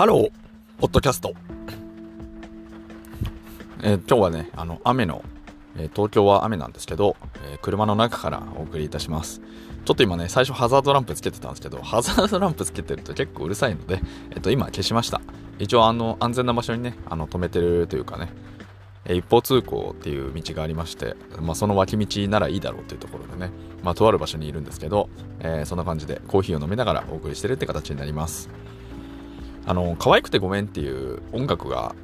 ハロー、ポッドキャスト。えー今日はね、あの、雨の、えー東京は雨なんですけど、えー車の中からお送りいたします。ちょっと今ね、最初ハザードランプつけてたんですけど、ハザードランプつけてると結構うるさいので、えっと、今消しました。一応、あの、安全な場所にね、あの、止めてるというかね、え一方通行っていう道がありまして、まあ、その脇道ならいいだろうというところでね、まあ、とある場所にいるんですけど、えーそんな感じでコーヒーを飲みながらお送りしてるって形になります。あの、可愛くてごめんっていう音楽が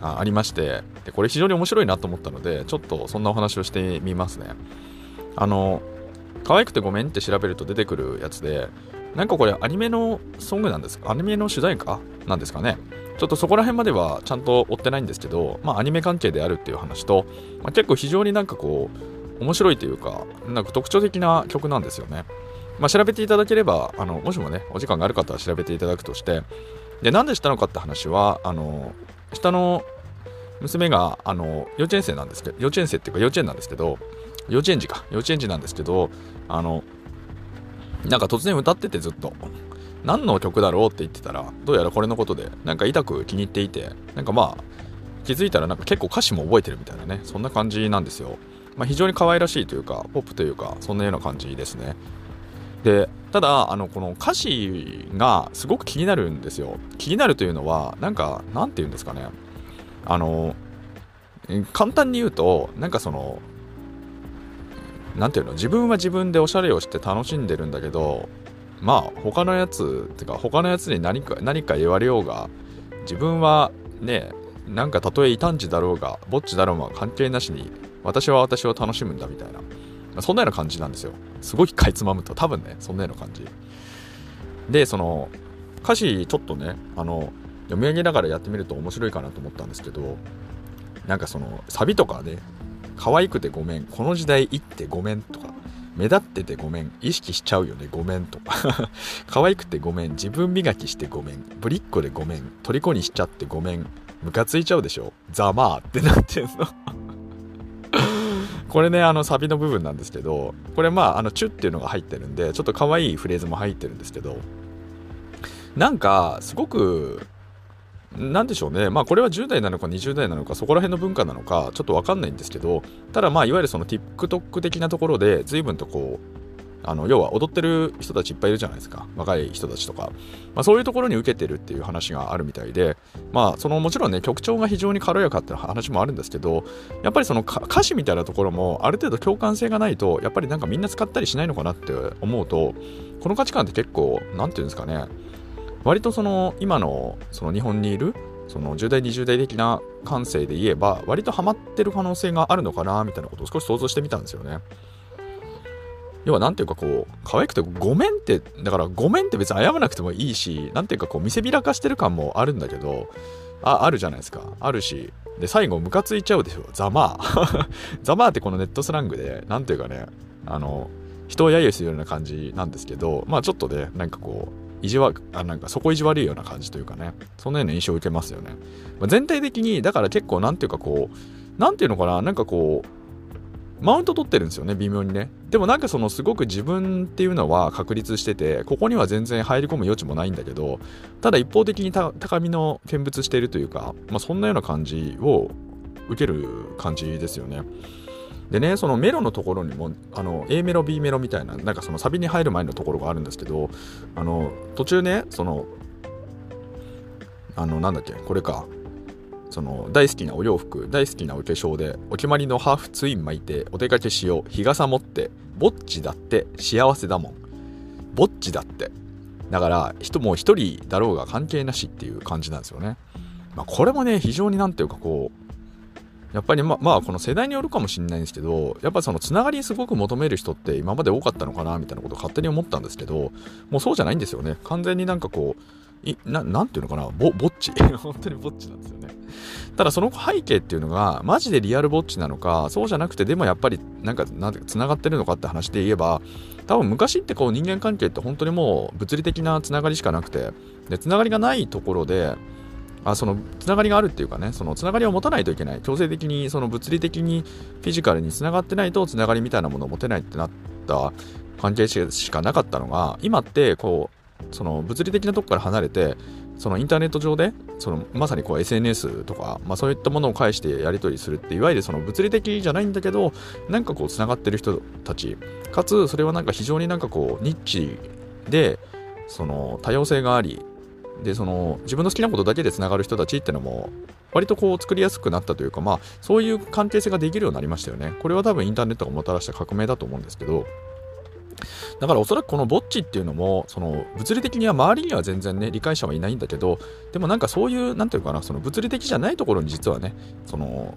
ありましてで、これ非常に面白いなと思ったので、ちょっとそんなお話をしてみますね。あの、可愛くてごめんって調べると出てくるやつで、なんかこれアニメのソングなんですか？アニメの主題歌？なんですかねちょっとそこら辺まではちゃんと追ってないんですけど、まあアニメ関係であるっていう話と、まあ、結構非常になんかこう、面白いというか、なんか特徴的な曲なんですよね。まあ調べていただければ、あの、もしもね、お時間がある方は調べていただくとして、で、なんでしたのかって話は、あの、下の娘が、あの、幼稚園生なんですけど、幼稚園生っていうか幼稚園なんですけど、幼稚園児か、幼稚園児なんですけど、あの、なんか突然歌っててずっと、何の曲だろうって言ってたら、どうやらこれのことで、なんか痛く気に入っていて、なんかまあ、気づいたらなんか結構歌詞も覚えてるみたいなね、そんな感じなんですよ。まあ、非常に可愛らしいというか、ポップというか、そんなような感じですね。で、ただ、あの、この歌詞がすごく気になるんですよ。気になるというのは、なんか、なんて言うんですかね。あの、簡単に言うと、なんかその、なんていうの、自分は自分でおしゃれをして楽しんでるんだけど、まあ、他のやつ、てか、他のやつに何か、何か言われようが、自分はね、なんかたとえ異端児だろうが、ぼっちだろうが関係なしに、私は私を楽しむんだみたいな。まあそんなような感じなんですよ。すごいかいつまむと、多分ね、そんなような感じ。で、その、歌詞ちょっとね、あの、読み上げながらやってみると面白いかなと思ったんですけど、なんかその、サビとかね、可愛くてごめん、この時代行ってごめんとか、目立っててごめん、意識しちゃうよね、ごめんとか、可愛くてごめん、自分磨きしてごめん、ぶりっ子でごめん、虜にしちゃってごめん、ムカついちゃうでしょ、ざまーってなってんの。これね、あの、サビの部分なんですけど、これまあ、あの、チュっていうのが入ってるんで、ちょっと可愛いフレーズも入ってるんですけど、なんか、すごく、なんでしょうね、まあこれは10代なのか20代なのかそこら辺の文化なのかちょっとわかんないんですけどただまあいわゆるその TikTok 的なところで随分とこうあの要は踊ってる人たちいっぱいいるじゃないですか。若い人たちとか、まあ、そういうところに受けてるっていう話があるみたいで。まあそのもちろんね曲調が非常に軽やかっていう話もあるんですけどやっぱりその歌詞みたいなところもある程度共感性がないとやっぱりなんかみんな使ったりしないのかなって思うとこの価値観って結構なんていうんですかね。割とその今のその日本にいるその10代20代的な感性で言えば割とハマってる可能性があるのかなみたいなことを少し想像してみたんですよね。要はなんていうかこう可愛くてごめんってだからごめんって別に謝らなくてもいいしなんていうかこう見せびらかしてる感もあるんだけどああるじゃないですか。あるし。で最後ムカついちゃうでしょ。ざまあざまあってこのネットスラングでなんていうかねあの人を揶揄するような感じなんですけどまあちょっとねなんかこう意地わあなんかそこ意地悪いような感じというかねそんなような印象を受けますよね、まあ全体的にだから結構なんていうかこうなんていうのかななんかこうマウント取ってるんですよね微妙にね。でもなんかそのすごく自分っていうのは確立しててここには全然入り込む余地もないんだけどただ一方的に高みの見物しているというか、まあ、そんなような感じを受ける感じですよね。でね、そのメロのところにも、あの、A メロ、B メロみたいな、なんかそのサビに入る前のところがあるんですけど、あの、途中ね、その、あの、なんだっけ、これか、その、大好きなお洋服、大好きなお化粧で、お決まりのハーフツイン巻いて、お出かけしよう、日傘持って、ぼっちだって幸せだもん。ぼっちだって。だから、人も一人だろうが関係なしっていう感じなんですよね。まあ、これもね、非常になんていうかこう、やっぱりままあこの世代によるかもしれないんですけどやっぱそのつながりすごく求める人って今まで多かったのかなみたいなことを勝手に思ったんですけどもうそうじゃないんですよね完全になんかこういななんていうのかな？ぼぼっち？本当にぼっちなんですよね。ただその背景っていうのがマジでリアルぼっちなのかそうじゃなくてでもやっぱりなんかなんてつながってるのかって話で言えば多分昔ってこう人間関係って本当にもう物理的なつながりしかなくてでつながりがないところであそのつながりがあるっていうかねそのつながりを持たないといけない。強制的にその物理的にフィジカルにつながってないとつながりみたいなものを持てないってなった関係しかなかったのが今ってこうその物理的なとこから離れてそのインターネット上でそのまさにこう SNS とか、まあ、そういったものを介してやり取りするっていわゆるその物理的じゃないんだけどなんかこうつながってる人たち。かつそれはなんか非常になんかこうニッチでその多様性がありでその自分の好きなことだけでつながる人たちっていうのも割とこう作りやすくなったというかまあそういう関係性ができるようになりましたよね。これは多分インターネットがもたらした革命だと思うんですけどだからおそらくこのぼっちっていうのも、その物理的には周りには全然ね、理解者はいないんだけど、でもなんかそういう、なんていうかな、その物理的じゃないところに実はね、その、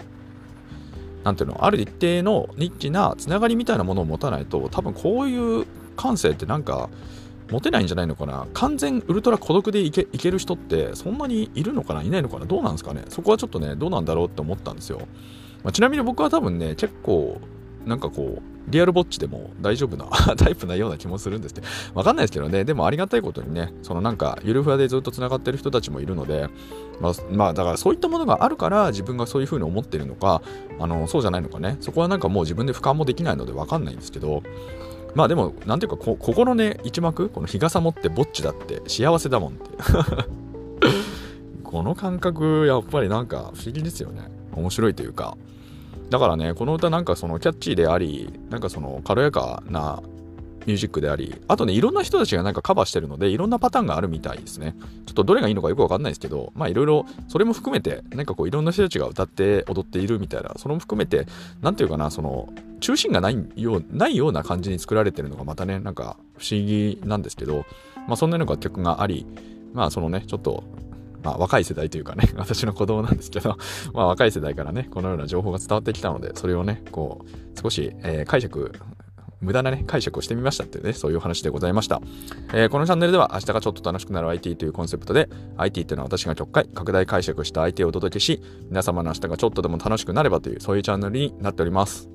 なんていうの、ある一定のニッチなつながりみたいなものを持たないと、多分こういう感性ってなんか、持てないんじゃないのかな。完全ウルトラ孤独でいけいける人ってそんなにいるのかな？いないのかな？どうなんですかね？そこはちょっとね、どうなんだろうって思ったんですよ。まあ、ちなみに僕は多分ね、結構、なんかこう、リアルぼっちでも大丈夫な タイプなような気もするんですけど、わかんないですけどね、でもありがたいことにね、そのなんか、ゆるふわでずっと繋がってる人たちもいるので、まあ、まあ、だからそういったものがあるから自分がそういうふうに思ってるのか、あの、そうじゃないのかね、そこはなんかもう自分で俯瞰もできないのでわかんないんですけど、まあでも、なんていうかこ、ここのね、一幕、この日傘持ってぼっちだって幸せだもんって。この感覚、やっぱりなんか不思議ですよね。面白いというか。だからね、この歌なんかそのキャッチーであり、なんかその軽やかなミュージックであり、あとね、いろんな人たちがなんかカバーしてるので、いろんなパターンがあるみたいですね。ちょっとどれがいいのかよくわかんないですけど、まあいろいろ、それも含めて、なんかこういろんな人たちが歌って踊っているみたいな、それも含めて、なんていうかな、その、中心がないようないような感じに作られてるのがまたね、なんか不思議なんですけど、まあそんなような楽曲があり、まあそのね、ちょっとまあ若い世代というかね、私の子供なんですけど、まあ若い世代からね、このような情報が伝わってきたので、それをね、こう、少し、えー、解釈、無駄なね、解釈をしてみましたっていうね、そういう話でございました。えー、このチャンネルでは明日がちょっと楽しくなる IT というコンセプトで、IT っていうのは私が極快、拡大解釈した相手をお届けし、皆様の明日がちょっとでも楽しくなればという、そういうチャンネルになっております。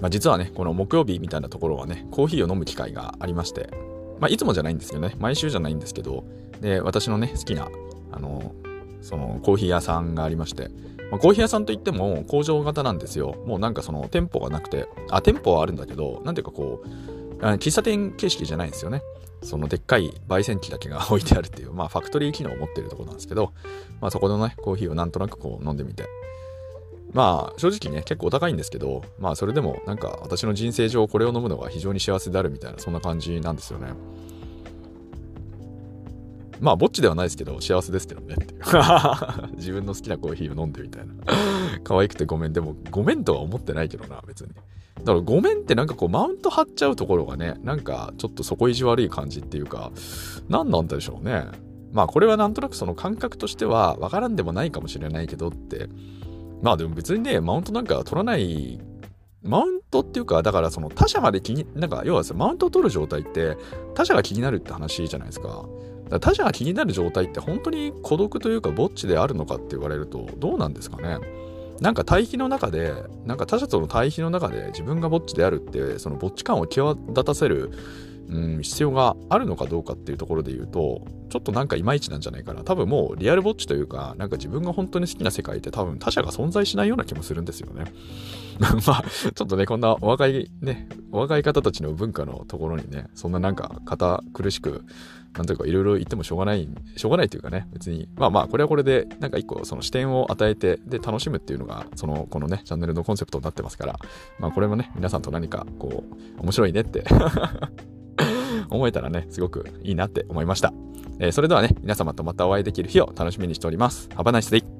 まあ、実はね、この木曜日みたいなところはね、コーヒーを飲む機会がありまして、まあ、いつもじゃないんですけどね、毎週じゃないんですけど、で、私のね、好きな、あの、そのコーヒー屋さんがありまして、まあ、コーヒー屋さんといっても工場型なんですよ。もうなんかその店舗がなくて、あ、店舗はあるんだけど、なんていうかこう、喫茶店形式じゃないんですよね。そのでっかい焙煎機だけが 置いてあるっていう、まあファクトリー機能を持ってるとこなんですけど、まあそこのね、コーヒーをなんとなくこう飲んでみて、まあ正直ね、結構お高いんですけど、まあそれでもなんか私の人生上これを飲むのが非常に幸せであるみたいな、そんな感じなんですよね。まあ、ぼっちではないですけど、幸せですけどねっていう。自分の好きなコーヒーを飲んでみたいな。可愛くてごめん。でも、ごめんとは思ってないけどな、別に。だから、ごめんってなんかこう、マウント張っちゃうところがね、なんか、ちょっと底意地悪い感じっていうか、何なんでしょうね。まあ、これはなんとなくその感覚としては、わからんでもないかもしれないけどって、まあでも別にね、マウントなんか取らないマウントっていうか、だからその他者まで気に、なんか要はマウントを取る状態って他者が気になるって話じゃないですか。他者が気になる状態って本当に孤独というかぼっちであるのかって言われるとどうなんですかねなんか対比の中でなんか他者との対比の中で自分がぼっちであるってそのぼっち感を際立たせる、うん、必要があるのかどうかっていうところで言うとちょっとなんかいまいちなんじゃないかな。多分もうリアルぼっちというかなんか自分が本当に好きな世界って多分他者が存在しないような気もするんですよね。まあちょっとねこんなお若いねお若い方たちの文化のところにねそんななんか堅苦しくなんというかいろいろ言ってもしょうがない、しょうがないというかね、別に、まあまあ、これはこれで、なんか一個その視点を与えて、で、楽しむっていうのが、その、このね、チャンネルのコンセプトになってますから、まあこれもね、皆さんと何か、こう、面白いねって。思えたらね、すごくいいなって思いました。えー、それではね、皆様とまたお会いできる日を楽しみにしております。Have a nice day!